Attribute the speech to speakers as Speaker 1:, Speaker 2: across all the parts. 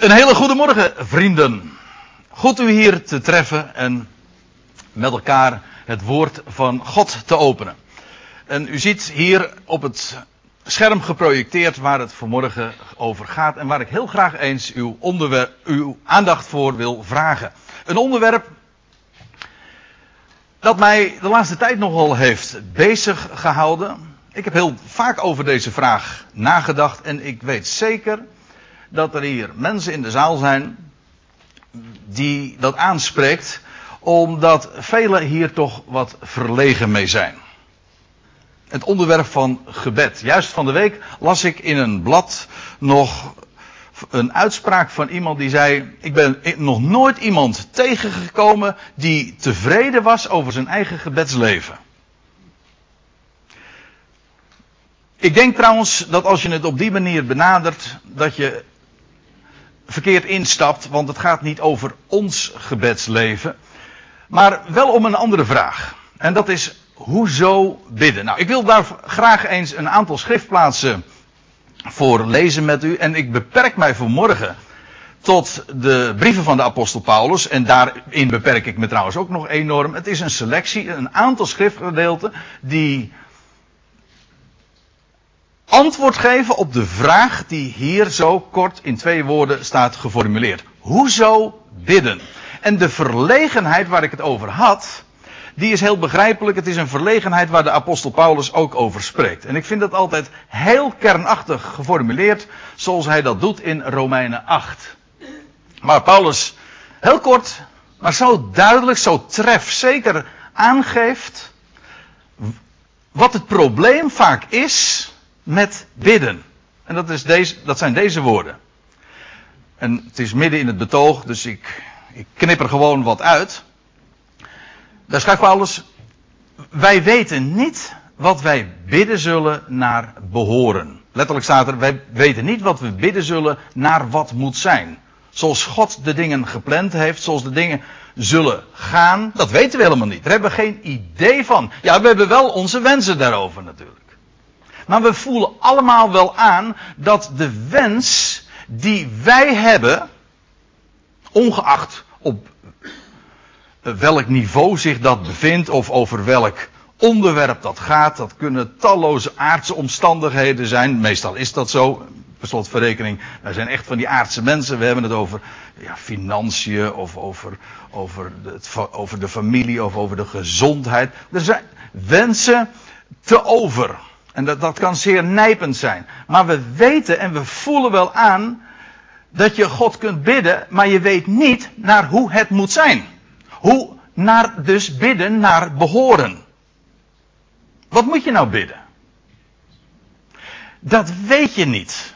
Speaker 1: Een hele goede morgen, vrienden. Goed u hier te treffen en met elkaar het woord van God te openen. En u ziet hier op het scherm geprojecteerd waar het vanmorgen over gaat en waar ik heel graag eens uw, uw aandacht voor wil vragen. Een onderwerp dat mij de laatste tijd nogal heeft bezig gehouden. Ik heb heel vaak over deze vraag nagedacht en ik weet zeker dat er hier mensen in de zaal zijn die dat aanspreekt, omdat velen hier toch wat verlegen mee zijn. Het onderwerp van gebed. Juist van de week las ik in een blad nog een uitspraak van iemand die zei: Ik ben nog nooit iemand tegengekomen die tevreden was over zijn eigen gebedsleven. Ik denk trouwens dat als je het op die manier benadert, dat je verkeerd instapt, want het gaat niet over ons gebedsleven, maar wel om een andere vraag. En dat is, hoezo bidden? Nou, ik wil daar graag eens een aantal schriftplaatsen voor lezen met u. En ik beperk mij vanmorgen tot de brieven van de apostel Paulus. En daarin beperk ik me trouwens ook nog enorm. Het is een selectie, een aantal schriftgedeelten die antwoord geven op de vraag die hier zo kort in twee woorden staat geformuleerd. Hoezo bidden? En de verlegenheid waar ik het over had, die is heel begrijpelijk. Het is een verlegenheid waar de apostel Paulus ook over spreekt. En ik vind dat altijd heel kernachtig geformuleerd, zoals hij dat doet in Romeinen 8. Maar Paulus, heel kort, maar zo duidelijk, zo trefzeker aangeeft wat het probleem vaak is met bidden. En dat, is deze, dat zijn deze woorden. En het is midden in het betoog, dus ik, ik knip er gewoon wat uit. Daar schrijft Paulus, wij weten niet wat wij bidden zullen naar behoren. Letterlijk staat er, wij weten niet wat we bidden zullen naar wat moet zijn. Zoals God de dingen gepland heeft, zoals de dingen zullen gaan, dat weten we helemaal niet. Daar hebben we geen idee van. Ja, we hebben wel onze wensen daarover natuurlijk. Maar we voelen allemaal wel aan dat de wens die wij hebben, ongeacht op welk niveau zich dat bevindt of over welk onderwerp dat gaat, dat kunnen talloze aardse omstandigheden zijn. Meestal is dat zo. Per slotverrekening, wij zijn echt van die aardse mensen. We hebben het over ja, financiën of over, over, de, over de familie of over de gezondheid. Er zijn wensen te over. En dat, dat kan zeer nijpend zijn. Maar we weten en we voelen wel aan dat je God kunt bidden, maar je weet niet naar hoe het moet zijn. Hoe naar dus bidden naar behoren. Wat moet je nou bidden? Dat weet je niet.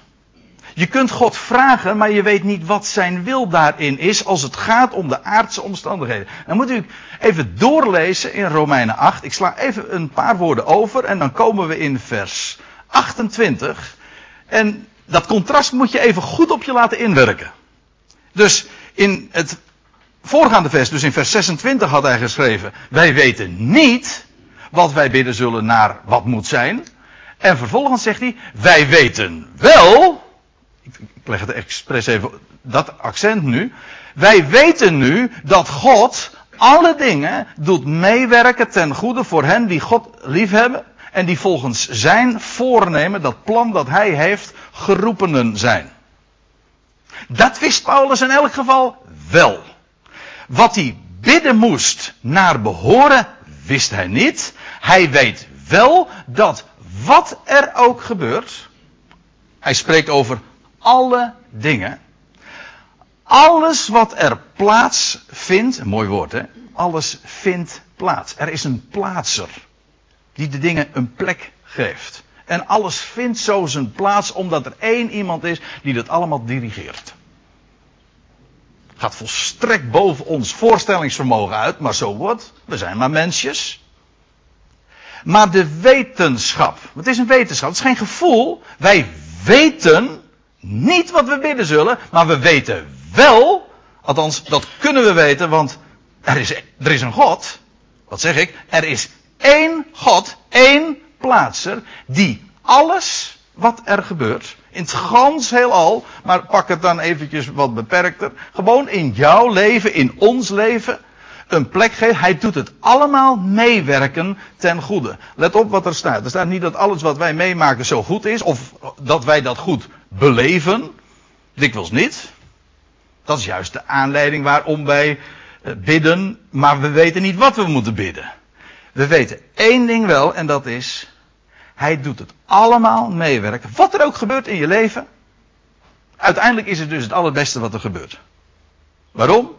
Speaker 1: Je kunt God vragen, maar je weet niet wat zijn wil daarin is als het gaat om de aardse omstandigheden. Dan moet u even doorlezen in Romeinen 8. Ik sla even een paar woorden over en dan komen we in vers 28. En dat contrast moet je even goed op je laten inwerken. Dus in het voorgaande vers, dus in vers 26 had hij geschreven, wij weten niet wat wij bidden zullen naar wat moet zijn. En vervolgens zegt hij, wij weten wel ik, leg het expres even dat accent nu. Wij weten nu dat God alle dingen doet meewerken ten goede voor hen die God liefhebben en die volgens zijn voornemen, dat plan dat hij heeft, geroepenen zijn. Dat wist Paulus in elk geval wel. Wat hij bidden moest naar behoren, wist hij niet. Hij weet wel dat wat er ook gebeurt, hij spreekt over alle dingen. Alles wat er plaats vindt, een mooi woord hè, alles vindt plaats. Er is een plaatser die de dingen een plek geeft. En alles vindt zo zijn plaats omdat er één iemand is die dat allemaal dirigeert. Gaat volstrekt boven ons voorstellingsvermogen uit, maar zo wordt. We zijn maar mensjes. Maar de wetenschap, het is een wetenschap, het is geen gevoel. Wij weten niet wat we bidden zullen, maar we weten wel, althans dat kunnen we weten, want er is, er is een God. Wat zeg ik? Er is één God, één plaatser, die alles wat er gebeurt. In het gans heelal, maar pak het dan eventjes wat beperkter. Gewoon in jouw leven, in ons leven, een plek geeft. Hij doet het allemaal meewerken ten goede. Let op wat er staat. Er staat niet dat alles wat wij meemaken zo goed is, of dat wij dat goed beleven. Dikwijls niet. Dat is juist de aanleiding waarom wij eh, bidden, maar we weten niet wat we moeten bidden. We weten één ding wel, en dat is, hij doet het allemaal meewerken. Wat er ook gebeurt in je leven. Uiteindelijk is het dus het allerbeste wat er gebeurt. Waarom?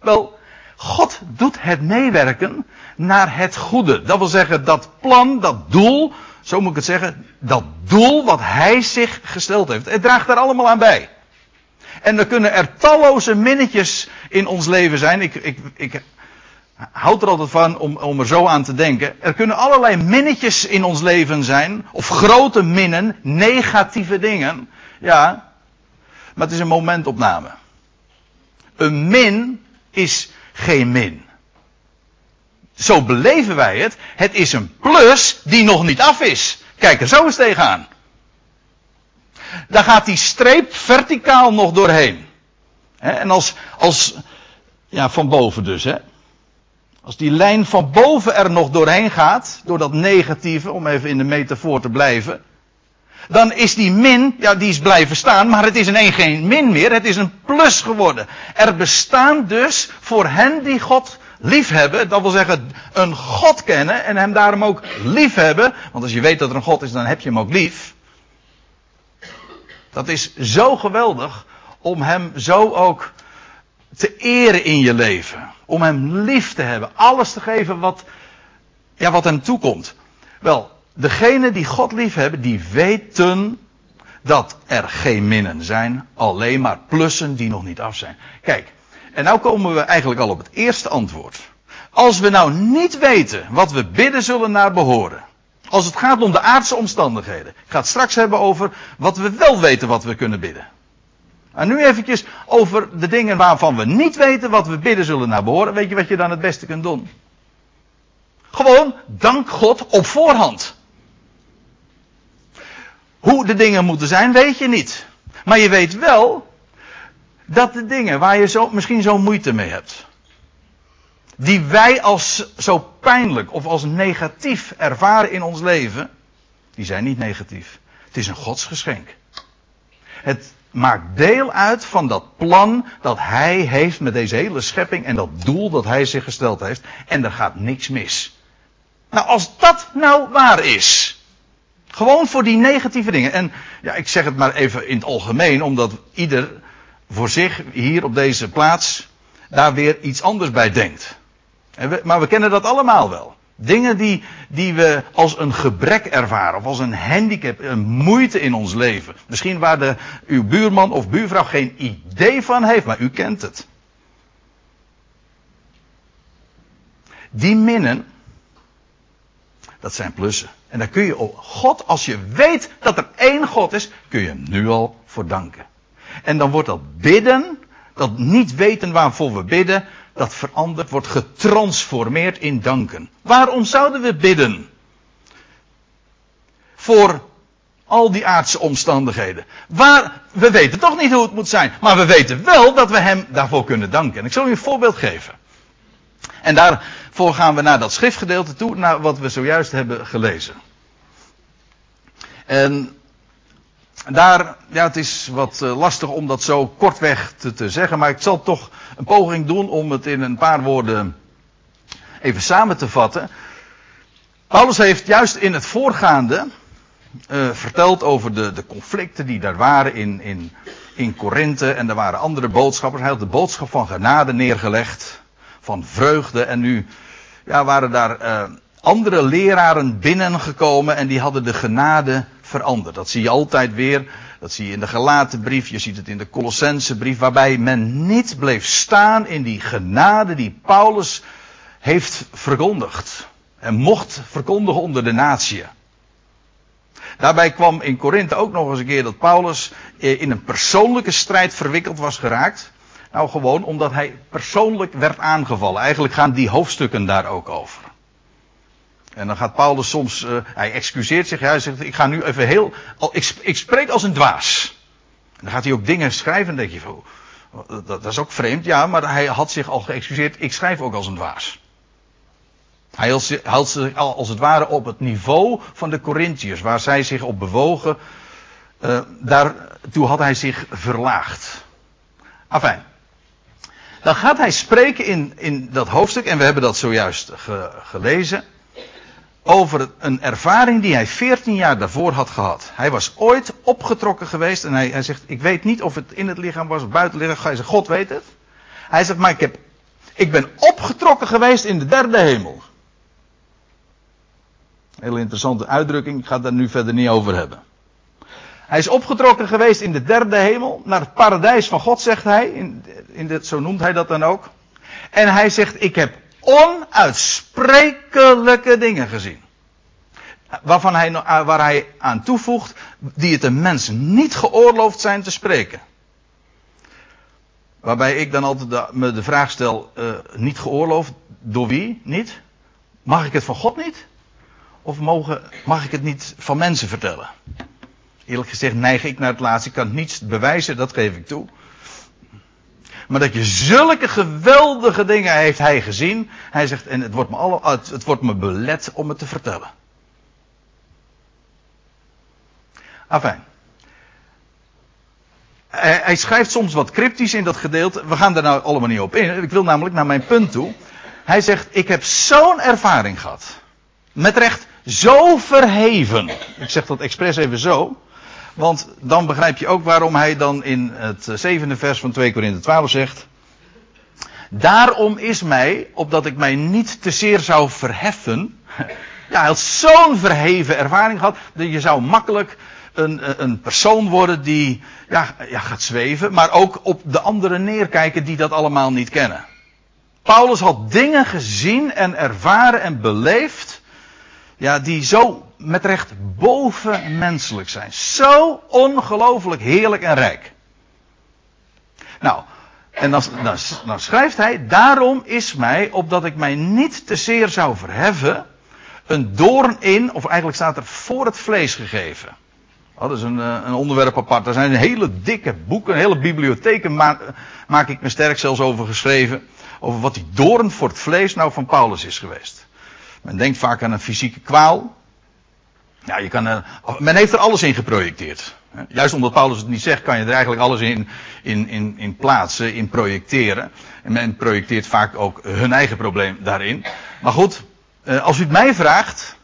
Speaker 1: Wel, God doet het meewerken naar het goede. Dat wil zeggen, dat plan, dat doel, zo moet ik het zeggen, dat doel wat hij zich gesteld heeft. Het draagt daar allemaal aan bij. En er kunnen er talloze minnetjes in ons leven zijn. Ik, ik, ik houd er altijd van om, om er zo aan te denken. Er kunnen allerlei minnetjes in ons leven zijn. Of grote minnen, negatieve dingen. Ja, maar het is een momentopname. Een min is geen min. Zo beleven wij het. Het is een plus die nog niet af is. Kijk er zo eens tegenaan. Daar gaat die streep verticaal nog doorheen. En als, als, ja, van boven dus, hè. Als die lijn van boven er nog doorheen gaat, door dat negatieve, om even in de metafoor te blijven, dan is die min, ja, die is blijven staan, maar het is in één geen min meer, het is een plus geworden. Er bestaan dus voor hen die God liefhebben, dat wil zeggen een God kennen en hem daarom ook liefhebben, want als je weet dat er een God is, dan heb je hem ook lief. Dat is zo geweldig om hem zo ook te eren in je leven. Om hem lief te hebben. Alles te geven wat, ja, wat hem toekomt. Wel, degene die God lief hebben, die weten dat er geen minnen zijn. Alleen maar plussen die nog niet af zijn. Kijk, en nou komen we eigenlijk al op het eerste antwoord. Als we nou niet weten wat we bidden zullen naar behoren. Als het gaat om de aardse omstandigheden. Ik ga het straks hebben over wat we wel weten wat we kunnen bidden. En nu eventjes over de dingen waarvan we niet weten wat we bidden zullen naar behoren. Weet je wat je dan het beste kunt doen? Gewoon dank God op voorhand. Hoe de dingen moeten zijn, weet je niet. Maar je weet wel dat de dingen waar je zo, misschien zo moeite mee hebt. Die wij als zo pijnlijk of als negatief ervaren in ons leven. Die zijn niet negatief. Het is een godsgeschenk. Het maakt deel uit van dat plan dat hij heeft met deze hele schepping en dat doel dat hij zich gesteld heeft. En er gaat niks mis. Nou, als dat nou waar is. Gewoon voor die negatieve dingen. En ja, ik zeg het maar even in het algemeen, omdat ieder voor zich hier op deze plaats daar weer iets anders bij denkt. maar we kennen dat allemaal wel. Dingen die, die we als een gebrek ervaren, of als een handicap, een moeite in ons leven. Misschien waar de, uw buurman of buurvrouw geen idee van heeft, maar u kent het. Die minnen, dat zijn plussen. En daar kun je God, als je weet dat er één God is, kun je hem nu al voor danken. En dan wordt dat bidden, dat niet weten waarvoor we bidden, dat verandert, wordt getransformeerd in danken. Waarom zouden we bidden? Voor al die aardse omstandigheden. Waar, we weten toch niet hoe het moet zijn, maar we weten wel dat we hem daarvoor kunnen danken. En ik zal u een voorbeeld geven. En daarvoor gaan we naar dat schriftgedeelte toe, naar wat we zojuist hebben gelezen. En daar, ja, het is wat eh, lastig om dat zo kortweg te, zeggen, maar ik zal toch een poging doen om het in een paar woorden even samen te vatten. Paulus heeft juist in het voorgaande uh, verteld over de, de conflicten die daar waren in, in, in Korinthe. En er waren andere boodschappers. Hij had de boodschap van genade neergelegd. Van vreugde. En nu ja, waren daar uh, andere leraren binnengekomen. En die hadden de genade veranderd. Dat zie je altijd weer. Dat zie je in de gelaten brief. Je ziet het in de Colossense brief. Waarbij men niet bleef staan in die genade die Paulus heeft verkondigd. En mocht verkondigen onder de natie. Daarbij kwam in Korinthe ook nog eens een keer dat Paulus in een persoonlijke strijd verwikkeld was geraakt. Nou gewoon omdat hij persoonlijk werd aangevallen. Eigenlijk gaan die hoofdstukken daar ook over. En dan gaat Paulus soms, uh, hij excuseert zich, hij zegt, ik ga nu even heel, ik, ik spreek als een dwaas. En dan gaat hij ook dingen schrijven en denk je, dat, dat, is ook vreemd, ja, maar hij had zich al geëxcuseerd, ik schrijf ook als een dwaas. Hij hield zich als het ware op het niveau van de Corinthiërs, waar zij zich op bewogen. Uh, daartoe had hij zich verlaagd. Afijn. Dan gaat hij spreken in, in dat hoofdstuk, en we hebben dat zojuist ge, gelezen, over een ervaring die hij 14 jaar daarvoor had gehad. Hij was ooit opgetrokken geweest en hij, hij zegt, ik weet niet of het in het lichaam was of buiten het lichaam. Hij zegt, God weet het. Hij zegt, maar ik, heb, ik ben opgetrokken geweest in de derde hemel. Hele interessante uitdrukking, ik ga het daar nu verder niet over hebben. Hij is opgetrokken geweest in de derde hemel, naar het paradijs van God, zegt hij. In, in zo noemt hij dat dan ook. En hij zegt, ik heb onuitsprekelijke dingen gezien. Waarvan hij, waar hij aan toevoegt, die het een mens niet geoorloofd zijn te spreken. Waarbij ik dan altijd de, me de vraag stel, uh, niet geoorloofd, door wie niet? Mag ik het van God niet? Of mogen, mag ik het niet van mensen vertellen? Eerlijk gezegd neig ik naar het laatste. Ik kan het niet bewijzen, dat geef ik toe. Maar dat je zulke geweldige dingen heeft hij gezien. Hij zegt, en het wordt me, alle, het, het wordt me belet om het te vertellen. Afijn. Hij, hij schrijft soms wat cryptisch in dat gedeelte. We gaan daar nou allemaal niet op in. Ik wil namelijk naar mijn punt toe. Hij zegt, ik heb zo'n ervaring gehad. Met recht zo verheven. Ik zeg dat expres even zo. Want dan begrijp je ook waarom hij dan in het zevende vers van 2 Korinthe 12 zegt. Daarom is mij, opdat ik mij niet te zeer zou verheffen. Ja, hij had zo'n verheven ervaring gehad. Dat je zou makkelijk een, een persoon worden die ja, ja, gaat zweven. Maar ook op de anderen neerkijken die dat allemaal niet kennen. Paulus had dingen gezien en ervaren en beleefd. Ja, die zo met recht bovenmenselijk zijn. Zo ongelooflijk heerlijk en rijk. Nou, en dan, dan, dan, schrijft hij, daarom is mij, opdat ik mij niet te zeer zou verheffen, een doorn in, of eigenlijk staat er voor het vlees gegeven. Dat is een, eh, een onderwerp apart. Er zijn hele dikke boeken, hele bibliotheken maak ik me sterk zelfs over geschreven. Over wat die doorn voor het vlees nou van Paulus is geweest. Men denkt vaak aan een fysieke kwaal. Ja, je kan er, men heeft er alles in geprojecteerd. Juist omdat Paulus het niet zegt, kan je er eigenlijk alles in, in, in, in plaatsen, in projecteren. En men projecteert vaak ook hun eigen probleem daarin. Maar goed, eh, als u het mij vraagt.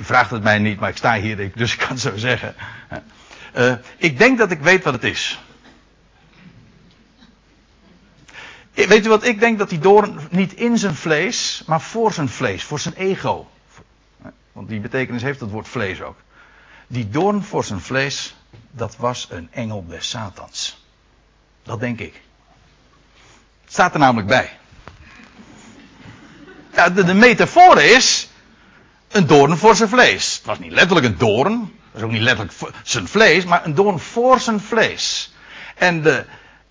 Speaker 1: U vraagt het mij niet, maar ik sta hier, dus ik kan het zo zeggen. Uh, ik denk dat ik weet wat het is. Weet u wat ik denk? Dat die doorn niet in zijn vlees, maar voor zijn vlees, voor zijn ego. Want die betekenis heeft het woord vlees ook. Die doorn voor zijn vlees, dat was een engel des Satans. Dat denk ik. Het staat er namelijk bij. De, de metafoor is een doorn voor zijn vlees. Het was niet letterlijk een doorn. Het was ook niet letterlijk zijn vlees, maar een doorn voor zijn vlees. En de,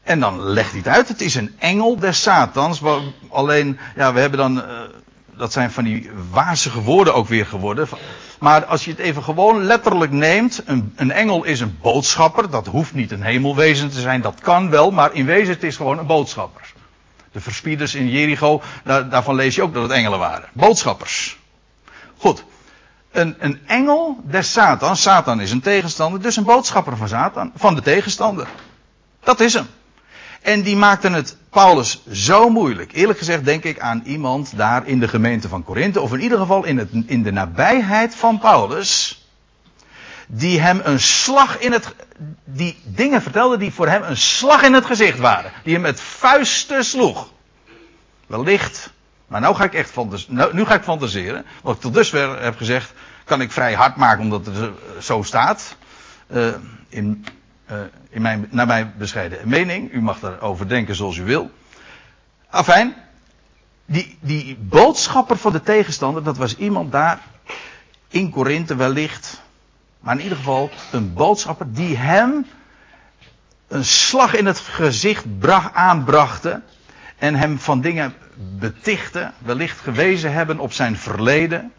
Speaker 1: en dan legt hij het uit. Het is een engel des Satans. Alleen, ja, we hebben dan. Uh, dat zijn van die wazige woorden ook weer geworden. Maar als je het even gewoon letterlijk neemt. Een, een, engel is een boodschapper. Dat hoeft niet een hemelwezen te zijn. Dat kan wel. Maar in wezen het is gewoon een boodschapper. De verspieders in Jericho. Daar, daarvan lees je ook dat het engelen waren. Boodschappers. Goed. Een, een engel des Satan. Satan is een tegenstander. Dus een boodschapper van Satan. Van de tegenstander. Dat is hem. En die maakten het Paulus zo moeilijk. Eerlijk gezegd denk ik aan iemand daar in de gemeente van Korinthe, of in ieder geval in, het, in de nabijheid van Paulus, die hem een slag in het, die dingen vertelde die voor hem een slag in het gezicht waren. Die hem met vuisten sloeg. Wellicht, maar nou ga ik echt nou, nu ga ik fantaseren. Wat ik tot dusver heb gezegd, kan ik vrij hard maken omdat het zo staat. Uh, in uh, in mijn, naar mijn bescheiden mening. U mag daarover denken zoals u wil. Afijn. Die, die boodschapper van de tegenstander, dat was iemand daar in Korinthe wellicht. Maar in ieder geval een boodschapper die hem een slag in het gezicht bracht, aanbrachte. En hem van dingen betichten, wellicht gewezen hebben op zijn verleden.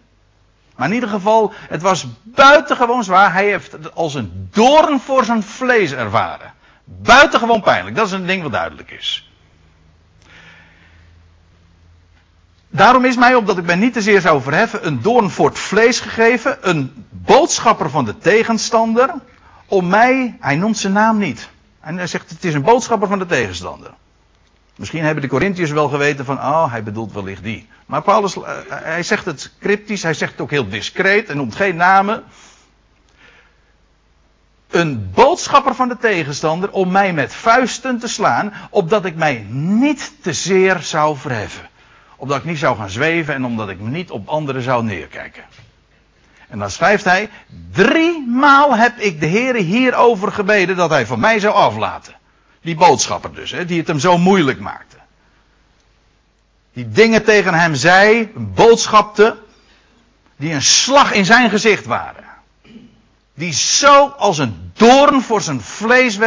Speaker 1: Maar in ieder geval, het was buitengewoon zwaar. Hij heeft het als een doorn voor zijn vlees ervaren. Buitengewoon pijnlijk. Dat is een ding wat duidelijk is. Daarom is mij, omdat ik mij niet te zeer zou verheffen, een doorn voor het vlees gegeven. Een boodschapper van de tegenstander. Om mij, hij noemt zijn naam niet. En hij zegt, het is een boodschapper van de tegenstander. Misschien hebben de Corinthiërs wel geweten van, oh, hij bedoelt wellicht die. Maar Paulus, eh, hij zegt het cryptisch, hij zegt het ook heel discreet en noemt geen namen. Een boodschapper van de tegenstander om mij met vuisten te slaan, opdat ik mij niet te zeer zou verheffen. Opdat ik niet zou gaan zweven en omdat ik niet op anderen zou neerkijken. En dan schrijft hij, drie maal heb ik de Heer hierover gebeden dat hij van mij zou aflaten. Die boodschapper dus, hè, die het hem zo moeilijk maakte. Die dingen tegen hem zei, boodschapte, die een slag in zijn gezicht waren. Die zo als een doorn voor zijn vlees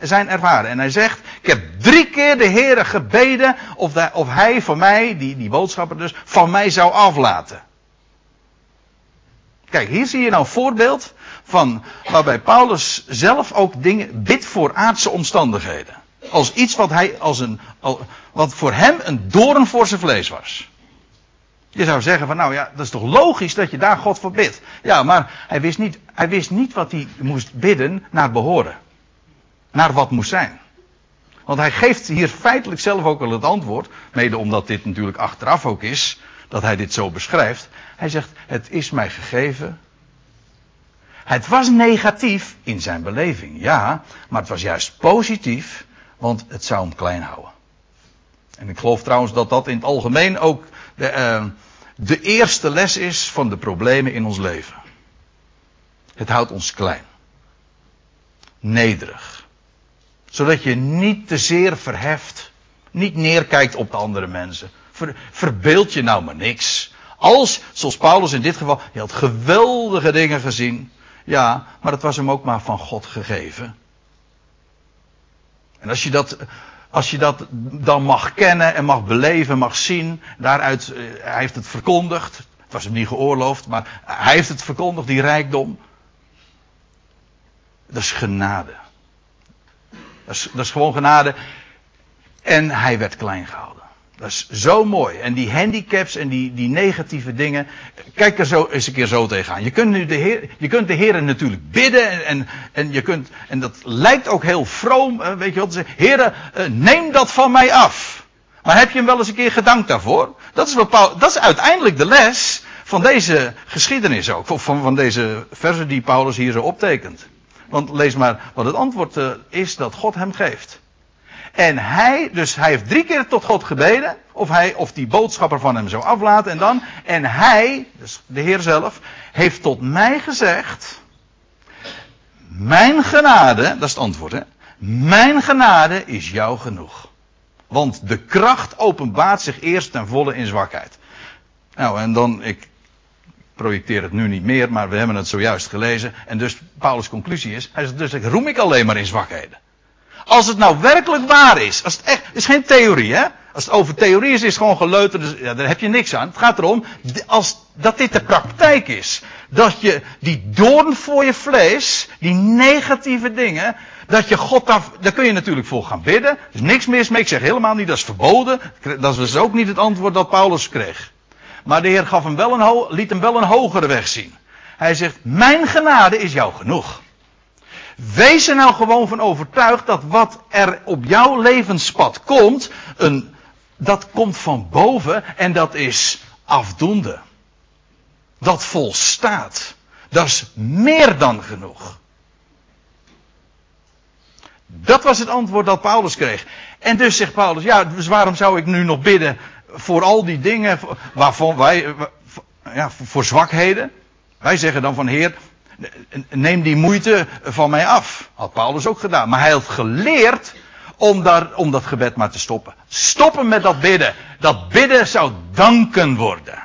Speaker 1: zijn ervaren. En hij zegt, ik heb drie keer de Heer gebeden of, of hij van mij, die, die boodschapper dus, van mij zou aflaten. Kijk, hier zie je nou een voorbeeld van waarbij Paulus zelf ook dingen bidt voor aardse omstandigheden. Als iets wat hij als een, wat voor hem een doorn voor zijn vlees was. Je zou zeggen van nou ja, dat is toch logisch dat je daar God voor bidt. Ja, maar hij wist niet, hij wist niet wat hij moest bidden naar behoren. Naar wat moest zijn. Want hij geeft hier feitelijk zelf ook al het antwoord. Mede omdat dit natuurlijk achteraf ook is. Dat hij dit zo beschrijft. Hij zegt, het is mij gegeven. Het was negatief in zijn beleving, ja. Maar het was juist positief. Want het zou hem klein houden. En ik geloof trouwens dat dat in het algemeen ook de, uh, de eerste les is van de problemen in ons leven. Het houdt ons klein. Nederig. Zodat je niet te zeer verheft. Niet neerkijkt op de andere mensen. Ver, verbeeld je nou maar niks. Als, zoals Paulus in dit geval, hij had geweldige dingen gezien. Ja, maar het was hem ook maar van God gegeven. En als je dat, als je dat dan mag kennen en mag beleven, mag zien, daaruit, eh, hij heeft het verkondigd. Het was hem niet geoorloofd, maar hij heeft het verkondigd, die rijkdom. Dat is genade. Dat is, dat is gewoon genade. En hij werd klein gehouden. Dat is zo mooi. En die handicaps en die, die negatieve dingen. Kijk er zo eens een keer zo tegenaan. Je kunt, nu de Heer, je kunt de Heer natuurlijk bidden. En, en, en, je kunt, en dat lijkt ook heel vroom. Eh, weet je wat? Heer, eh, neem dat van mij af. Maar heb je hem wel eens een keer gedankt daarvoor? Dat is, bepaald, dat is uiteindelijk de les van deze geschiedenis ook. Van, van deze versen die Paulus hier zo optekent. Want lees maar wat het antwoord uh, is dat God hem geeft. En hij, dus hij heeft drie keer tot God gebeden. Of hij, of die boodschapper van hem zou aflaten. En dan, en hij, dus de Heer zelf, heeft tot mij gezegd. Mijn genade, dat is het antwoord hè. Mijn genade is jou genoeg. Want de kracht openbaart zich eerst ten volle in zwakheid. Nou, en dan, ik projecteer het nu niet meer, maar we hebben het zojuist gelezen. En dus Paulus' conclusie is, hij zegt dus ik roem ik alleen maar in zwakheden. Als het nou werkelijk waar is, als het echt, is geen theorie hè. Als het over theorie is, is het gewoon geleuter, dus, ja, daar heb je niks aan. Het gaat erom, als, dat dit de praktijk is. Dat je die doorn voor je vlees, die negatieve dingen, dat je God daar, daar kun je natuurlijk voor gaan bidden. Er is niks mis mee, ik zeg helemaal niet, dat is verboden. Dat is dus ook niet het antwoord dat Paulus kreeg. Maar de Heer gaf hem wel een liet hem wel een hogere weg zien. Hij zegt, mijn genade is jou genoeg. Wees er nou gewoon van overtuigd dat wat er op jouw levenspad komt, een, dat komt van boven en dat is afdoende. Dat volstaat. Dat is meer dan genoeg. Dat was het antwoord dat Paulus kreeg. En dus zegt Paulus, ja, dus waarom zou ik nu nog bidden voor al die dingen waarvan wij, ja, voor zwakheden? Wij zeggen dan van Heer, neem die moeite van mij af. Had Paulus ook gedaan. Maar hij had geleerd om, daar, om dat gebed maar te stoppen. Stoppen met dat bidden. Dat bidden zou danken worden.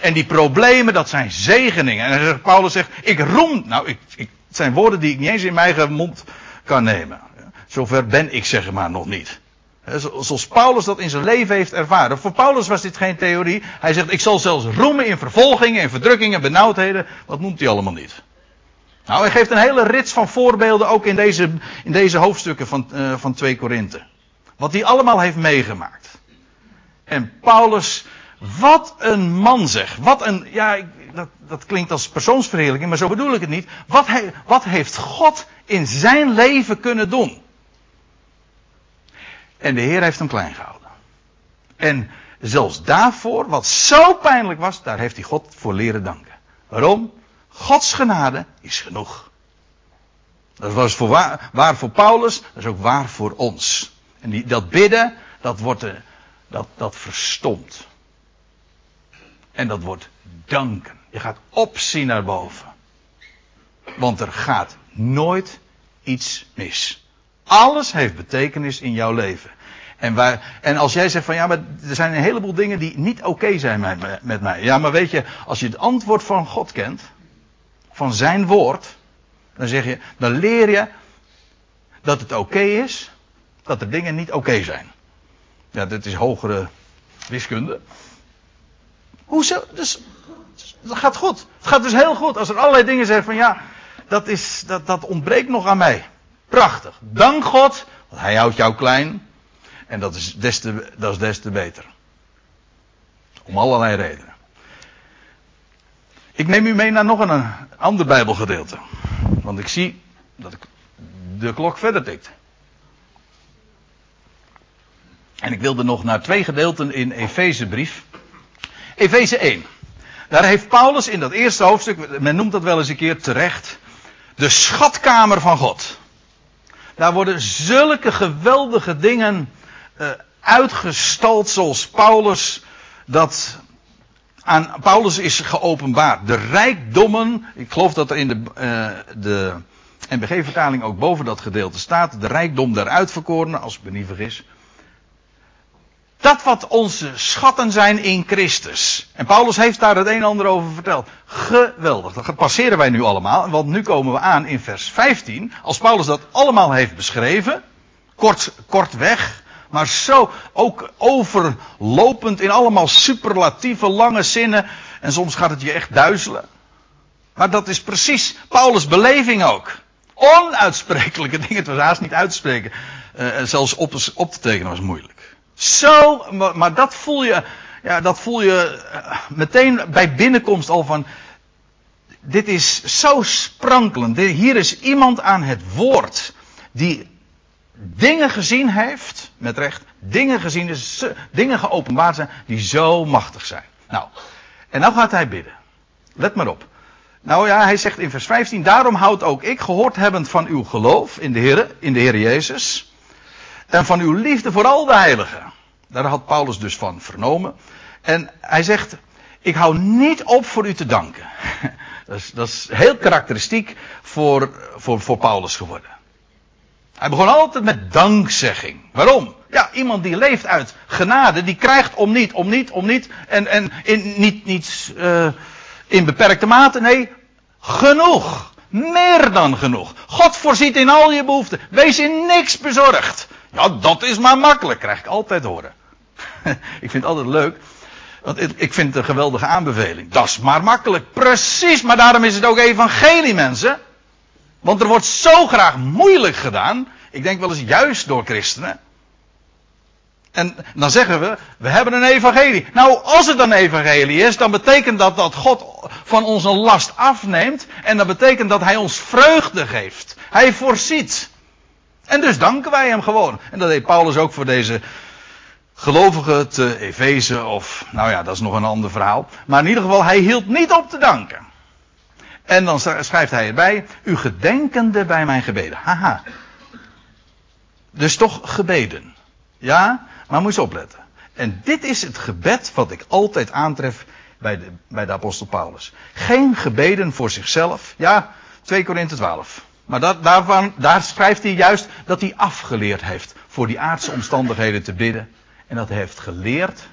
Speaker 1: En die problemen, dat zijn zegeningen. En Paulus zegt, ik roem, nou, ik, ik, het zijn woorden die ik niet eens in mijn eigen mond kan nemen. Zover ben ik zeg maar nog niet. Zoals Paulus dat in zijn leven heeft ervaren. Voor Paulus was dit geen theorie. Hij zegt, ik zal zelfs roemen in vervolgingen, in verdrukkingen, benauwdheden. Wat noemt hij allemaal niet? Nou, hij geeft een hele rits van voorbeelden ook in deze, in deze hoofdstukken van, uh, van 2 Korinthe. Wat hij allemaal heeft meegemaakt. En Paulus, wat een man zeg. Wat een, ja, dat, dat klinkt als persoonsverheerlijking, maar zo bedoel ik het niet. Wat, he, wat heeft God in zijn leven kunnen doen? En de Heer heeft hem klein gehouden. En zelfs daarvoor, wat zo pijnlijk was, daar heeft hij God voor leren danken. Waarom? Gods genade is genoeg. Dat was waar, waar, voor Paulus, dat is ook waar voor ons. En die, dat bidden, dat wordt, eh, dat, dat verstomt. En dat wordt danken. Je gaat opzien naar boven. Want er gaat nooit iets mis. Alles heeft betekenis in jouw leven. En, en als jij zegt van ja, maar er zijn een heleboel dingen die niet oké zijn met, met mij. Ja, maar weet je, als je het antwoord van God kent, van zijn woord, dan zeg je, dan leer je dat het oké is, dat er dingen niet oké zijn. Ja, dit is hogere wiskunde. Hoezo? Dus, dat gaat goed. Het gaat dus heel goed. Als er allerlei dingen zijn van ja, dat, is, dat, dat ontbreekt nog aan mij. Prachtig. Dank God, want Hij houdt jou klein. En dat is des te, dat is des te beter. Om allerlei redenen. Ik neem u mee naar nog een, ander Bijbelgedeelte. Want ik zie dat ik de klok verder tikt. En ik wilde nog naar twee gedeelten in Efezebrief. Efeze 1. Daar heeft Paulus in dat eerste hoofdstuk, men noemt dat wel eens een keer terecht, de schatkamer van God. Daar worden zulke geweldige dingen uh, uitgestald zoals Paulus dat aan Paulus is geopenbaard. De rijkdommen, ik geloof dat er in de, uh, de NBG-vertaling ook boven dat gedeelte staat, de rijkdom der uitverkorenen, als me niet vergis. Dat wat onze schatten zijn in Christus. En Paulus heeft daar het een en ander over verteld. Geweldig. Dat passeren wij nu allemaal. Want nu komen we aan in vers 15. Als Paulus dat allemaal heeft beschreven. Kort, kort weg. Maar zo ook overlopend in allemaal superlatieve lange zinnen. En soms gaat het je echt duizelen. Maar dat is precies Paulus' beleving ook. Onuitsprekelijke dingen. Het was haast niet uit te spreken. Uh, zelfs op, op te tekenen was moeilijk. Zo, maar, dat voel je, ja, dat voel je uh, meteen bij binnenkomst al van. Dit is zo sprankelend. Hier is iemand aan het woord die dingen gezien heeft, met recht, dingen gezien dingen geopenbaard zijn die zo machtig zijn. Nou, en nou gaat hij bidden. Let maar op. Nou ja, hij zegt in vers 15, daarom houd ook ik, gehoord hebbend van uw geloof in de Heer, in de Heer Jezus, en van uw liefde voor al de heiligen. Daar had Paulus dus van vernomen. En hij zegt, ik hou niet op voor u te danken. Dat is, dat is heel karakteristiek voor, voor, voor Paulus geworden. Hij begon altijd met dankzegging. Waarom? Ja, iemand die leeft uit genade, die krijgt om niet, om niet, om niet. En, en in, niet, niet uh, in beperkte mate, nee, genoeg. Meer dan genoeg. God voorziet in al je behoeften. Wees in niks bezorgd. Ja, dat is maar makkelijk, krijg ik altijd horen. ik vind het altijd leuk. Want ik vind het een geweldige aanbeveling. Dat is maar makkelijk. Precies, maar daarom is het ook evangelie, mensen. Want er wordt zo graag moeilijk gedaan. Ik denk wel eens juist door christenen. En dan zeggen we, we hebben een evangelie. Nou, als het een evangelie is, dan betekent dat dat God van ons een last afneemt. En dat betekent dat Hij ons vreugde geeft. Hij voorziet. En dus danken wij Hem gewoon. En dat deed Paulus ook voor deze gelovigen te Efeze. Of, nou ja, dat is nog een ander verhaal. Maar in ieder geval, Hij hield niet op te danken. En dan schrijft hij erbij, u gedenkende bij mijn gebeden. Haha. Dus toch gebeden. Ja, maar moet je opletten. En dit is het gebed wat ik altijd aantref bij de, bij de apostel Paulus. Geen gebeden voor zichzelf. Ja, 2 Korinthe 12. Maar dat, daarvan, daar schrijft hij juist dat hij afgeleerd heeft voor die aardse omstandigheden te bidden. En dat heeft geleerd.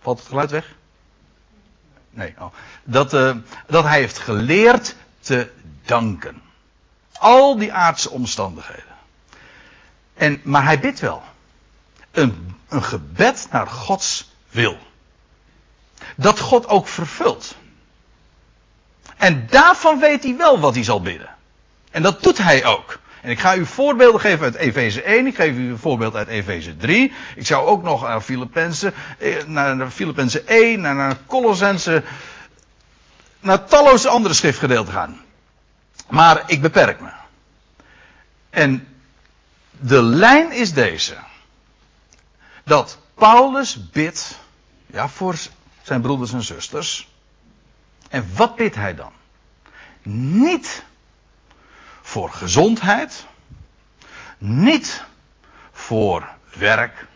Speaker 1: Valt het geluid weg? Nee, oh. dat, uh, dat hij heeft geleerd te danken. Al die aardse omstandigheden. En, maar hij bidt wel. Een, een gebed naar Gods wil. Dat God ook vervult. En daarvan weet hij wel wat hij zal bidden. En dat doet hij ook. En ik ga u voorbeelden geven uit Efeze 1. Ik geef u een voorbeeld uit Efeze 3. Ik zou ook nog naar Filippenzen, eh, naar Filippenzen 1, naar, naar Colossense, naar talloze andere schriftgedeelten gaan. Maar ik beperk me. En de lijn is deze. Dat Paulus bidt ja, voor zijn broeders en zusters. En wat bidt hij dan? Niet voor gezondheid, niet voor werk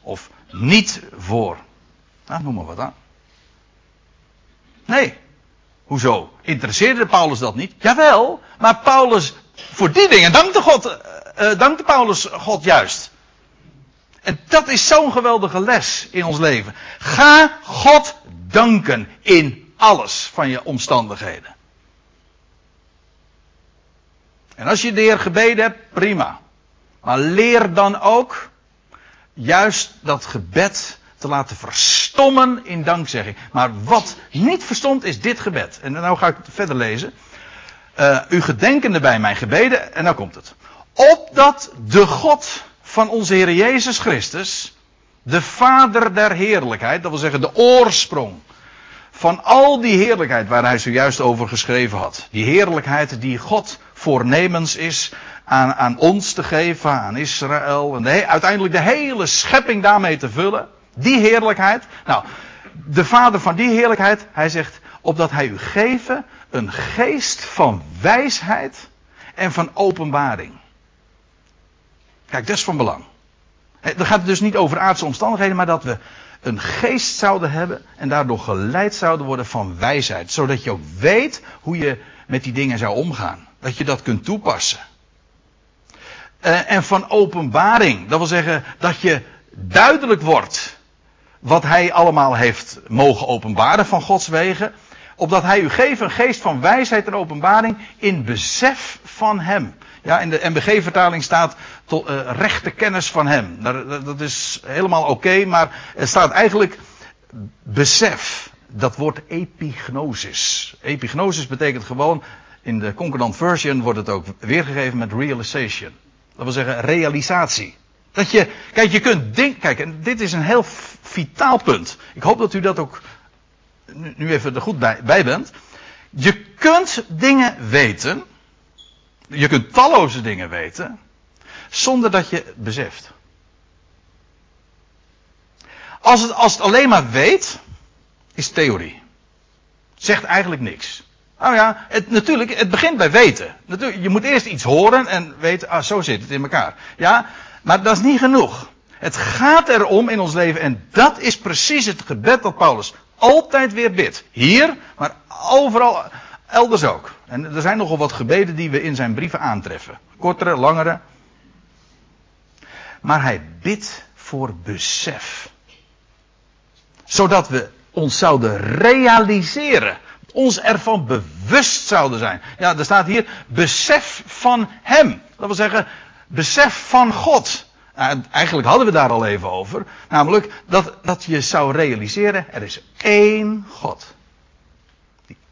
Speaker 1: of niet voor, nou, noem maar wat aan. Nee, hoezo? Interesseerde Paulus dat niet? Jawel, maar Paulus, voor die dingen dankte God, uh, dankte Paulus God juist. En dat is zo'n geweldige les in ons leven. Ga God danken in alles van je omstandigheden. En als je de Heer gebeden hebt, prima. Maar leer dan ook juist dat gebed te laten verstommen in dankzegging. Maar wat niet verstomt is dit gebed. En nou ga ik verder lezen. Uh, u gedenkende bij mijn gebeden, en nou komt het. Opdat de God van onze Heer Jezus Christus, de Vader der heerlijkheid, dat wil zeggen de oorsprong van al die heerlijkheid waar hij zojuist over geschreven had. Die heerlijkheid die God voornemens is aan, aan ons te geven, aan Israël. En de, uiteindelijk de hele schepping daarmee te vullen. Die heerlijkheid. Nou, de vader van die heerlijkheid, hij zegt, opdat hij u geven een geest van wijsheid en van openbaring. Kijk, dat is van belang. Dan gaat dus niet over aardse omstandigheden, maar dat we een geest zouden hebben en daardoor geleid zouden worden van wijsheid. Zodat je ook weet hoe je met die dingen zou omgaan. Dat je dat kunt toepassen. Uh, en van openbaring. Dat wil zeggen dat je duidelijk wordt wat hij allemaal heeft mogen openbaren van Gods wegen. Opdat hij u geeft een geest van wijsheid en openbaring in besef van hem. Ja, in de MBG-vertaling staat tot, uh, rechte kennis van hem. Dat, dat is helemaal oké, maar er staat eigenlijk besef. Dat woord epignosis. Epignosis betekent gewoon, in de Concordant Version wordt het ook weergegeven met realization. Dat wil zeggen realisatie. Dat je, kijk, je kunt denken, kijk, en dit is een heel vitaal punt. Ik hoop dat u dat ook nu even er goed bij bent. Je kunt dingen weten, je kunt talloze dingen weten, zonder dat je het beseft. Als het, als het alleen maar weet, is theorie. Zegt eigenlijk niks. Nou ja, het, natuurlijk, het begint bij weten. Natuurlijk, je moet eerst iets horen en weten, ah, zo zit het in elkaar. Ja, maar dat is niet genoeg. Het gaat erom in ons leven, en dat is precies het gebed dat Paulus altijd weer bidt. Hier, maar overal, elders ook. En er zijn nogal wat gebeden die we in zijn brieven aantreffen. Kortere, langere. Maar hij bidt voor besef. Zodat we ons zouden realiseren. Ons ervan bewust zouden zijn. Ja, er staat hier besef van hem. Dat wil zeggen, besef van God. Eigenlijk hadden we daar al even over. Namelijk dat, dat je zou realiseren, er is één God.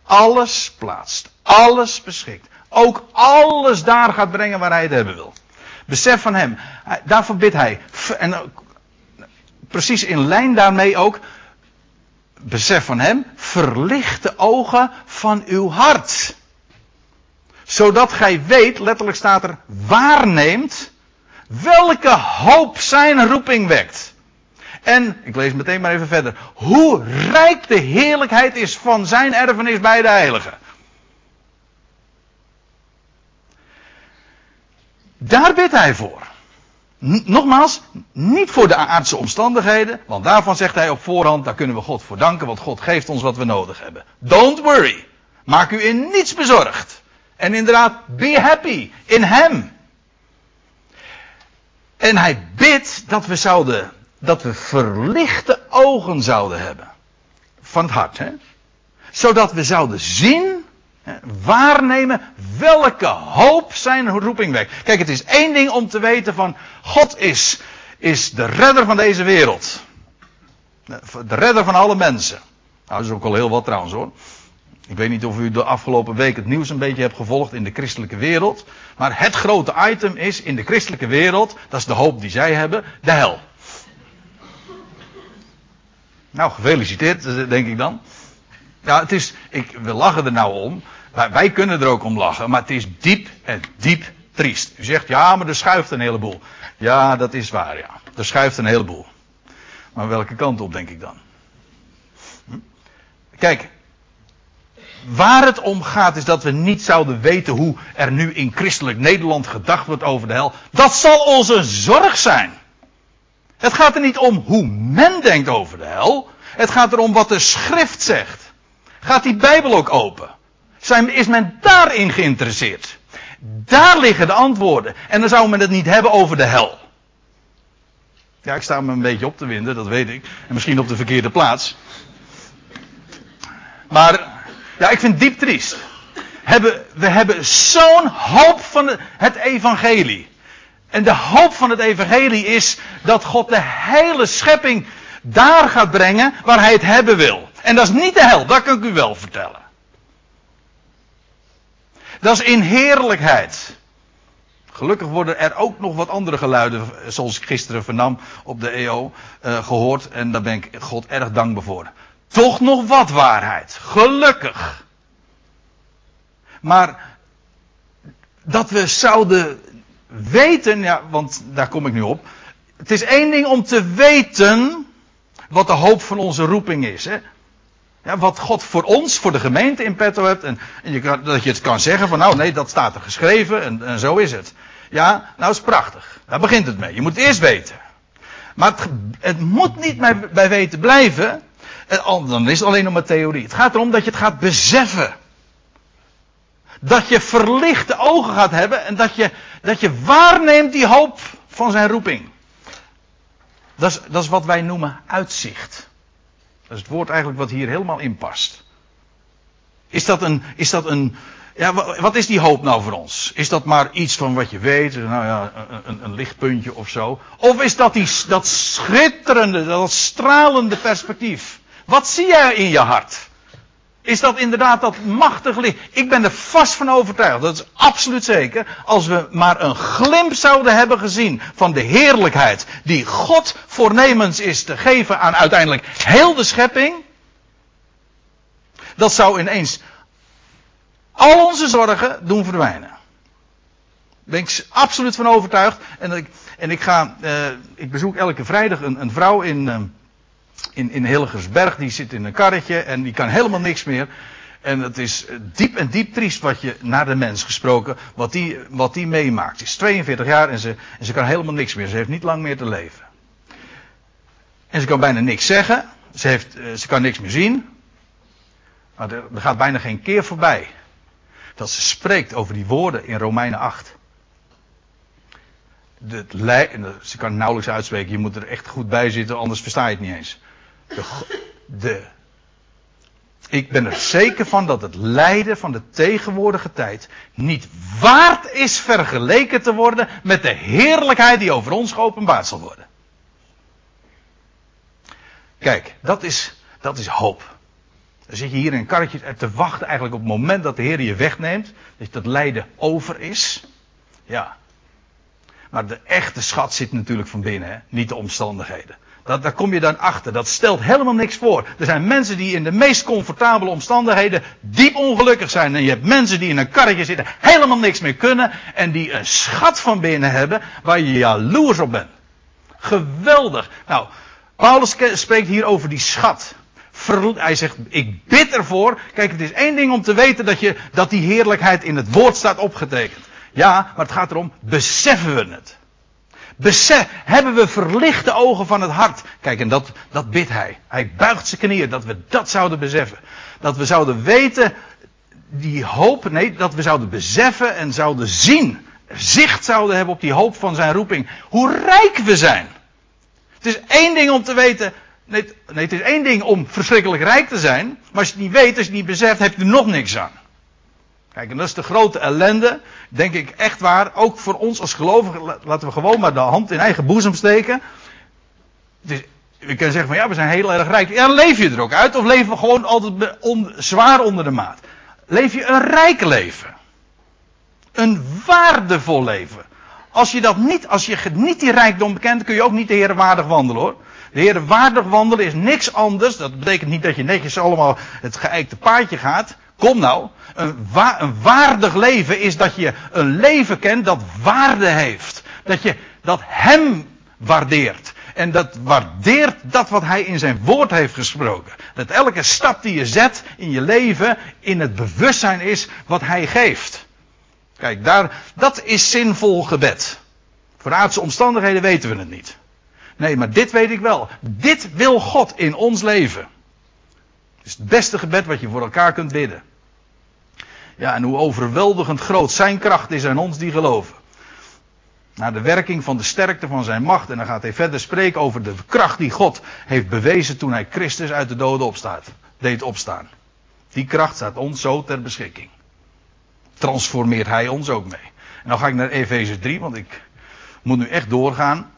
Speaker 1: Alles plaatst, alles beschikt. Ook alles daar gaat brengen waar hij het hebben wil. Besef van hem. Daarvoor bidt hij. En precies in lijn daarmee ook. Besef van hem. Verlicht de ogen van uw hart. Zodat gij weet, letterlijk staat er, waarneemt welke hoop zijn roeping wekt. En, ik lees meteen maar even verder, hoe rijk de heerlijkheid is van zijn erfenis bij de heiligen. Daar bidt hij voor. Nogmaals, niet voor de aardse omstandigheden, want daarvan zegt hij op voorhand, daar kunnen we God voor danken, want God geeft ons wat we nodig hebben. Don't worry. Maak u in niets bezorgd. En inderdaad, be happy in Hem. En hij bidt dat we zouden, dat we verlichte ogen zouden hebben. Van het hart, hè. Zodat we zouden zien Waarnemen welke hoop zijn roeping wekt. Kijk, het is één ding om te weten van God is, is de redder van deze wereld. De redder van alle mensen. Nou, dat is ook al heel wat trouwens hoor. Ik weet niet of u de afgelopen week het nieuws een beetje hebt gevolgd in de christelijke wereld. Maar het grote item is in de christelijke wereld, dat is de hoop die zij hebben, de hel. Nou, gefeliciteerd, denk ik dan. Ja, het is, ik, we lachen er nou om. Wij, wij kunnen er ook om lachen, maar het is diep en diep triest. U zegt, ja, maar er schuift een heleboel. Ja, dat is waar, ja. Er schuift een heleboel. Maar welke kant op, denk ik dan? Hm? Kijk, waar het om gaat is dat we niet zouden weten hoe er nu in christelijk Nederland gedacht wordt over de hel. Dat zal onze zorg zijn. Het gaat er niet om hoe men denkt over de hel. Het gaat erom wat de schrift zegt. Gaat die Bijbel ook open? Is men daarin geïnteresseerd? Daar liggen de antwoorden. En dan zou men het niet hebben over de hel. Ja, ik sta me een beetje op te winden, dat weet ik. En misschien op de verkeerde plaats. Maar, ja, ik vind het diep triest. Hebben, we hebben zo'n hoop van het evangelie. En de hoop van het evangelie is dat God de hele schepping daar gaat brengen waar hij het hebben wil. En dat is niet de hel, dat kan ik u wel vertellen. Dat is in heerlijkheid. Gelukkig worden er ook nog wat andere geluiden, zoals ik gisteren vernam op de EO, uh, gehoord. En daar ben ik God erg dankbaar voor. Toch nog wat waarheid. Gelukkig. Maar dat we zouden weten, ja, want daar kom ik nu op. Het is één ding om te weten wat de hoop van onze roeping is. Hè? Ja, wat God voor ons, voor de gemeente in petto hebt. En, en je kan, dat je het kan zeggen van nou nee, dat staat er geschreven en, en zo is het. Ja, nou is prachtig. Daar begint het mee. Je moet het eerst weten. Maar het, het moet niet bij, weten blijven. Dan is het alleen nog maar theorie. Het gaat erom dat je het gaat beseffen. Dat je verlichte ogen gaat hebben en dat je, dat je waarneemt die hoop van zijn roeping. Dat is, dat is wat wij noemen uitzicht. Dat is het woord eigenlijk wat hier helemaal in past. Is dat een, is dat een, ja, wat is die hoop nou voor ons? Is dat maar iets van wat je weet, nou ja, een, een lichtpuntje of zo? Of is dat die, dat schitterende, dat stralende perspectief? Wat zie jij in je hart? Is dat inderdaad dat machtig licht? Ik ben er vast van overtuigd, dat is absoluut zeker. Als we maar een glimp zouden hebben gezien van de heerlijkheid die God voornemens is te geven aan uiteindelijk heel de schepping. Dat zou ineens al onze zorgen doen verdwijnen. Daar ben ik absoluut van overtuigd. En ik, en ik ga, uh, ik bezoek elke vrijdag een, een vrouw in, uh, in, in Hilgersberg. Die zit in een karretje en die kan helemaal niks meer. En het is diep en diep triest wat je, naar de mens gesproken, wat die, wat die meemaakt. Ze is 42 jaar en ze, en ze kan helemaal niks meer. Ze heeft niet lang meer te leven. En ze kan bijna niks zeggen. Ze, heeft, uh, ze kan niks meer zien. Maar er, gaat bijna geen keer voorbij dat ze spreekt over die woorden in Romeinen 8. De, ze kan nauwelijks uitspreken, je moet er echt goed bij zitten, anders versta je het niet eens. De, ik ben er zeker van dat het lijden van de tegenwoordige tijd niet waard is vergeleken te worden met de heerlijkheid die over ons geopenbaard zal worden. Kijk, dat is, dat is hoop. Dan zit je hier in een karretje te wachten eigenlijk op het moment dat de Heer je wegneemt. Dat dat lijden over is. Ja. Maar de echte schat zit natuurlijk van binnen, hè? niet de omstandigheden. Dat, daar kom je dan achter. Dat stelt helemaal niks voor. Er zijn mensen die in de meest comfortabele omstandigheden diep ongelukkig zijn. En je hebt mensen die in een karretje zitten, helemaal niks meer kunnen. En die een schat van binnen hebben waar je jaloers op bent. Geweldig. Nou, Paulus spreekt hier over die schat hij zegt, ik bid ervoor. Kijk, het is één ding om te weten dat, je, dat die heerlijkheid in het woord staat opgetekend. Ja, maar het gaat erom, beseffen we het? Besef, hebben we verlichte ogen van het hart? Kijk, en dat, dat bidt hij. Hij buigt zijn knieën, dat we dat zouden beseffen. Dat we zouden weten, die hoop, nee, dat we zouden beseffen en zouden zien. Zicht zouden hebben op die hoop van zijn roeping. Hoe rijk we zijn. Het is één ding om te weten, Nee, nee, het is één ding om verschrikkelijk rijk te zijn. Maar als je het niet weet, als je het niet beseft, heb je er nog niks aan. Kijk, en dat is de grote ellende, denk ik echt waar, ook voor ons als gelovigen, laten we gewoon maar de hand in eigen boezem steken. Dus, je kan zeggen van ja, we zijn heel erg rijk. Ja, leef je er ook uit, of leven we gewoon altijd zwaar onder de maat. Leef je een rijk leven. Een waardevol leven. Als je dat niet, als je niet die rijkdom bekent, kun je ook niet de Heer waardig wandelen hoor. De Heer waardig wandelen is niks anders. Dat betekent niet dat je netjes allemaal het geëikte paadje gaat. Kom nou. Een, waardig leven is dat je een leven kent dat waarde heeft. Dat je dat Hem waardeert. En dat waardeert dat wat Hij in zijn woord heeft gesproken. Dat elke stap die je zet in je leven in het bewustzijn is wat Hij geeft. Kijk, daar, dat is zinvol gebed. Voor aardse omstandigheden weten we het niet. Nee, maar dit weet ik wel. Dit wil God in ons leven. Is het beste gebed wat je voor elkaar kunt bidden. Ja, en hoe overweldigend groot zijn kracht is aan ons die geloven. Naar de werking van de sterkte van zijn macht. En dan gaat hij verder spreken over de kracht die God heeft bewezen toen hij Christus uit de doden opstaat, deed opstaan. Die kracht staat ons zo ter beschikking. Transformeert hij ons ook mee. En dan ga ik naar Efeze 3, want ik moet nu echt doorgaan.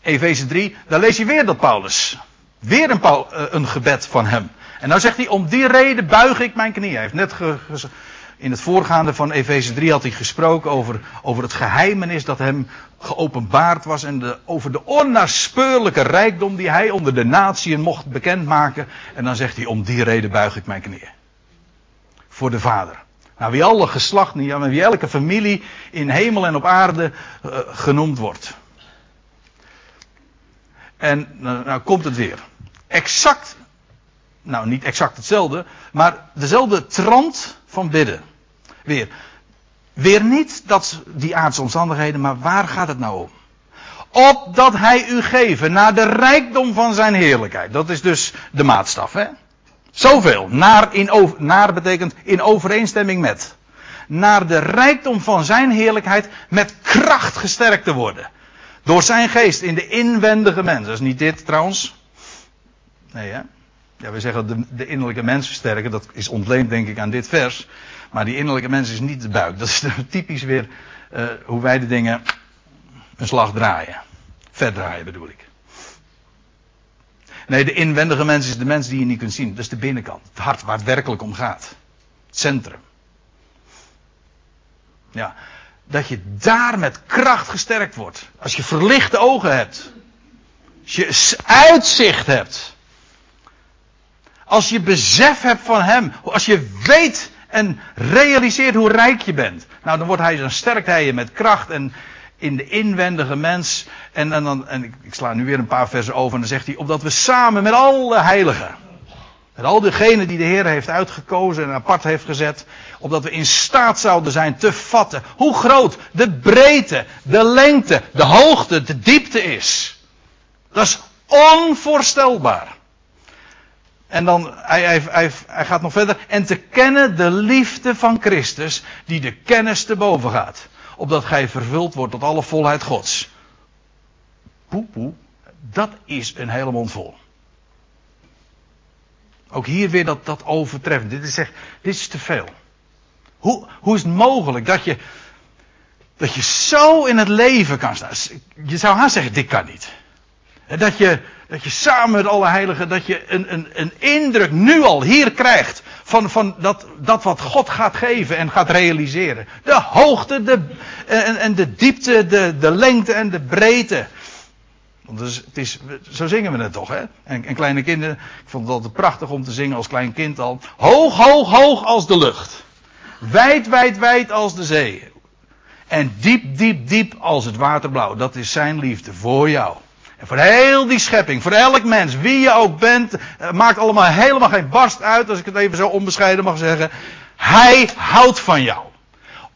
Speaker 1: Efeze 3, daar lees je weer dat Paulus. Weer een, eh, een gebed van hem. En nou zegt hij, om die reden buig ik mijn knieën. Hij heeft net in het voorgaande van Efeze 3 had hij gesproken over, over het geheimenis dat hem geopenbaard was. En de, over de onnaspeurlijke rijkdom die hij onder de natieën mocht bekendmaken. En dan zegt hij, om die reden buig ik mijn knieën. Voor de Vader. Nou, wie alle geslacht, wie elke familie in hemel en op aarde uh, genoemd wordt. En nou, nou komt het weer. Exact, nou niet exact hetzelfde, maar dezelfde trant van bidden. Weer. Weer niet dat die aardse omstandigheden, maar waar gaat het nou om? Opdat hij u geven naar de rijkdom van zijn heerlijkheid. Dat is dus de maatstaf, hè? Zoveel. Naar, in, naar betekent in overeenstemming met. Naar de rijkdom van zijn heerlijkheid met kracht gesterkt te worden. Door zijn geest in de inwendige mens. Dat is niet dit trouwens. Nee hè. Ja, we zeggen de, de innerlijke mens versterken. Dat is ontleend denk ik aan dit vers. Maar die innerlijke mens is niet de buik. Dat is typisch weer uh, hoe wij de dingen een slag draaien. Verdraaien bedoel ik. Nee, de inwendige mens is de mens die je niet kunt zien. Dat is de binnenkant. Het hart waar het werkelijk om gaat. Het centrum. Ja dat je daar met kracht gesterkt wordt. Als je verlichte ogen hebt. Als je uitzicht hebt. Als je besef hebt van Hem. Als je weet en realiseert hoe rijk je bent. Nou, dan wordt Hij, dan sterkt Hij je met kracht en in de inwendige mens. En, en, dan, en ik, sla nu weer een paar versen over en dan zegt hij, opdat we samen met alle heiligen. Met al diegenen die de Heer heeft uitgekozen en apart heeft gezet. Opdat we in staat zouden zijn te vatten. Hoe groot de breedte, de lengte, de hoogte, de diepte is. Dat is onvoorstelbaar. En dan, hij, hij, hij, hij, gaat nog verder. En te kennen de liefde van Christus, die de kennis te boven gaat. Opdat gij vervuld wordt tot alle volheid Gods. Poe, poe. Dat is een hele mond vol. Ook hier weer dat, dat overtreffen. Dit is, echt, dit is te veel. Hoe, hoe is het mogelijk dat je, dat je zo in het leven kan staan? Je zou haast zeggen, dit kan niet. Dat je, dat je samen met alle heiligen, dat je een, een, een indruk nu al hier krijgt van, van dat, dat wat God gaat geven en gaat realiseren. De hoogte de, en, en de diepte, de, de lengte en de breedte. Want het is, zo zingen we het toch, hè? En, en, kleine kinderen, ik vond het altijd prachtig om te zingen als klein kind al. Hoog, hoog, hoog als de lucht. Wijd, wijd, wijd als de zee. En diep, diep, diep als het waterblauw. Dat is zijn liefde voor jou. Voor heel die schepping, voor elk mens, wie je ook bent, maakt allemaal helemaal geen barst uit, als ik het even zo onbescheiden mag zeggen. Hij houdt van jou.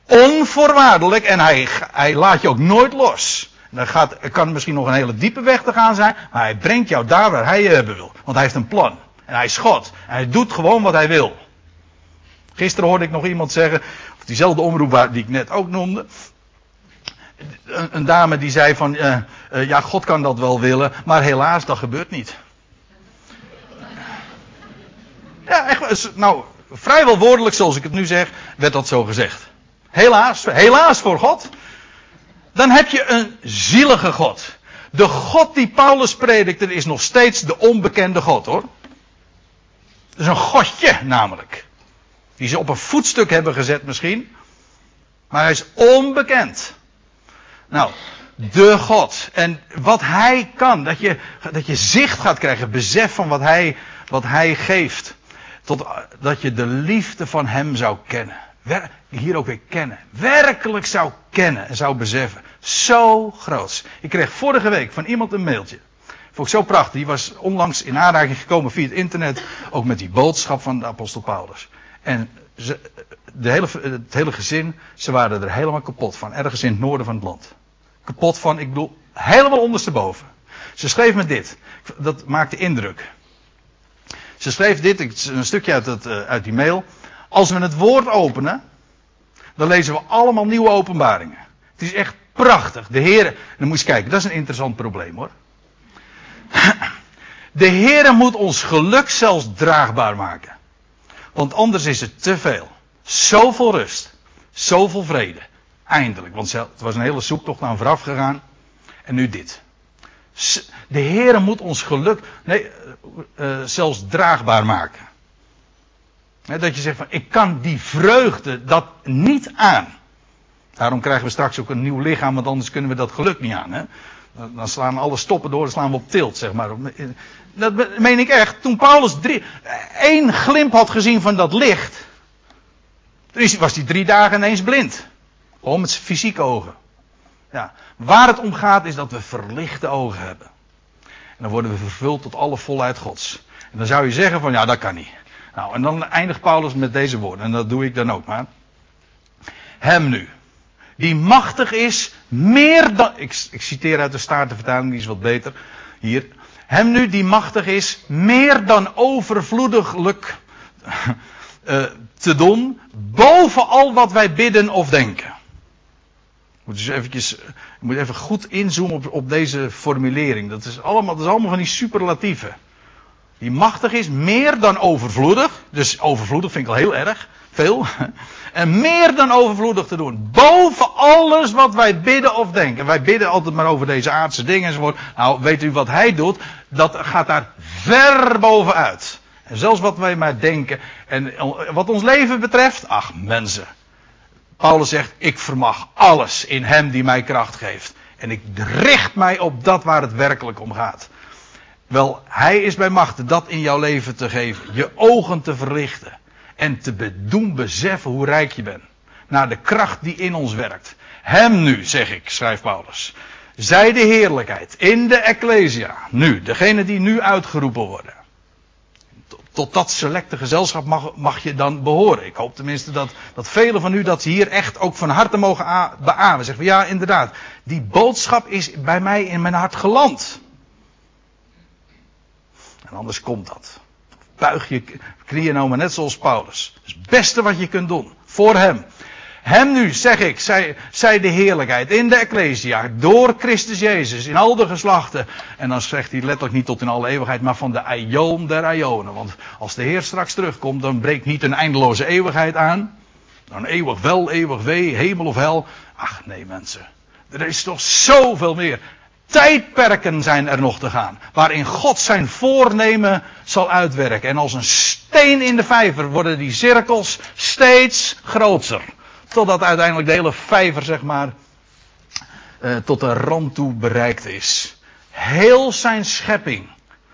Speaker 1: Onvoorwaardelijk en hij, hij laat je ook nooit los. Dan gaat, kan misschien nog een hele diepe weg te gaan zijn, maar hij brengt jou daar waar hij je hebben wil. Want hij heeft een plan. En hij is God. En hij doet gewoon wat hij wil. Gisteren hoorde ik nog iemand zeggen, of diezelfde omroep die ik net ook noemde. Een, dame die zei van, uh, uh, ja, God kan dat wel willen, maar helaas, dat gebeurt niet. Ja, echt, nou, vrijwel woordelijk zoals ik het nu zeg, werd dat zo gezegd. Helaas, helaas voor God. Dan heb je een zielige God. De God die Paulus predikte is nog steeds de onbekende God hoor. Dat is een godje namelijk. Die ze op een voetstuk hebben gezet misschien. Maar hij is onbekend. Nou, de God. En wat hij kan. Dat je, dat je zicht gaat krijgen. Besef van wat hij, wat hij geeft. Tot, dat je de liefde van hem zou kennen. Hier ook weer kennen. Werkelijk zou kennen en zou beseffen. Zo groot. Ik kreeg vorige week van iemand een mailtje. Vond ik zo prachtig. Die was onlangs in aanraking gekomen via het internet. Ook met die boodschap van de apostel Paulus. En ze, de hele, het hele gezin, ze waren er helemaal kapot van. Ergens in het noorden van het land. Kapot van, ik bedoel, helemaal ondersteboven. Ze schreef me dit. Dat maakte indruk. Ze schreef dit, een stukje uit, het, eh, uit die mail. Als we het woord openen, dan lezen we allemaal nieuwe openbaringen. Het is echt prachtig. De Heer, dan moet je kijken, dat is een interessant probleem hoor. De Heer moet ons geluk zelfs draagbaar maken. Want anders is het te veel. Zoveel rust. Zoveel vrede. Eindelijk. Want het was een hele zoektocht aan vooraf gegaan. En nu dit. De Heer moet ons geluk nee, uh, zelfs draagbaar maken. dat je zegt van ik kan die vreugde dat niet aan. Daarom krijgen we straks ook een nieuw lichaam, want anders kunnen we dat geluk niet aan. Hè? Dan slaan alle stoppen door, dan slaan we op tilt, zeg maar. Dat meen ik echt. Toen Paulus drie, één glimp had gezien van dat licht, was hij drie dagen ineens blind. Om met fysieke ogen. Ja. Waar het om gaat is dat we verlichte ogen hebben. En dan worden we vervuld tot alle volheid Gods. En dan zou je zeggen van ja, dat kan niet. Nou, en dan eindigt Paulus met deze woorden. En dat doe ik dan ook maar. Hem nu. Die machtig is meer dan. Ik, citeer uit de Statenvertaling, die is wat beter. Hier. Hem nu die machtig is meer dan overvloediglijk uh, te doen. Boven al wat wij bidden of denken. Moet dus eventjes, je moet even goed inzoomen op, op deze formulering. Dat is, allemaal, dat is allemaal van die superlatieven. Die machtig is, meer dan overvloedig. Dus overvloedig vind ik al heel erg. Veel. En meer dan overvloedig te doen. Boven alles wat wij bidden of denken. Wij bidden altijd maar over deze aardse dingen enzovoort. Nou, weet u wat hij doet? Dat gaat daar ver bovenuit. En zelfs wat wij maar denken. En wat ons leven betreft, ach mensen. Paulus zegt, ik vermag alles in hem die mij kracht geeft. En ik richt mij op dat waar het werkelijk om gaat. Wel, hij is bij machten dat in jouw leven te geven. Je ogen te verlichten. En te doen beseffen hoe rijk je bent. Naar de kracht die in ons werkt. Hem nu, zeg ik, schrijft Paulus. Zij de heerlijkheid in de Ecclesia. Nu, degene die nu uitgeroepen worden tot dat selecte gezelschap mag, mag je dan behoren. Ik hoop tenminste dat, dat velen van u dat hier echt ook van harte mogen beamen. Zeggen van ja, inderdaad, die boodschap is bij mij in mijn hart geland. En anders komt dat. Buig je knieën nou maar net zoals Paulus. Is het beste wat je kunt doen. Voor hem. Hem nu, zeg ik, zij, zij de heerlijkheid in de Ecclesia, door Christus Jezus, in al de geslachten. En dan zegt hij letterlijk niet tot in alle eeuwigheid, maar van de aion der aionen. Want als de Heer straks terugkomt, dan breekt niet een eindeloze eeuwigheid aan. Dan eeuwig wel, eeuwig wee, hemel of hel. Ach nee mensen, er is toch zoveel meer. Tijdperken zijn er nog te gaan, waarin God zijn voornemen zal uitwerken. En als een steen in de vijver worden die cirkels steeds groter. Totdat uiteindelijk de hele vijver, zeg maar, uh, tot de rand toe bereikt is. Heel zijn schepping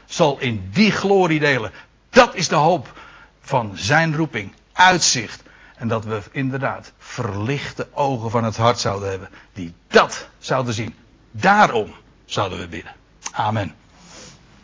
Speaker 1: zal in die glorie delen. Dat is de hoop van zijn roeping, uitzicht. En dat we inderdaad verlichte ogen van het hart zouden hebben, die dat zouden zien. Daarom zouden we bidden. Amen.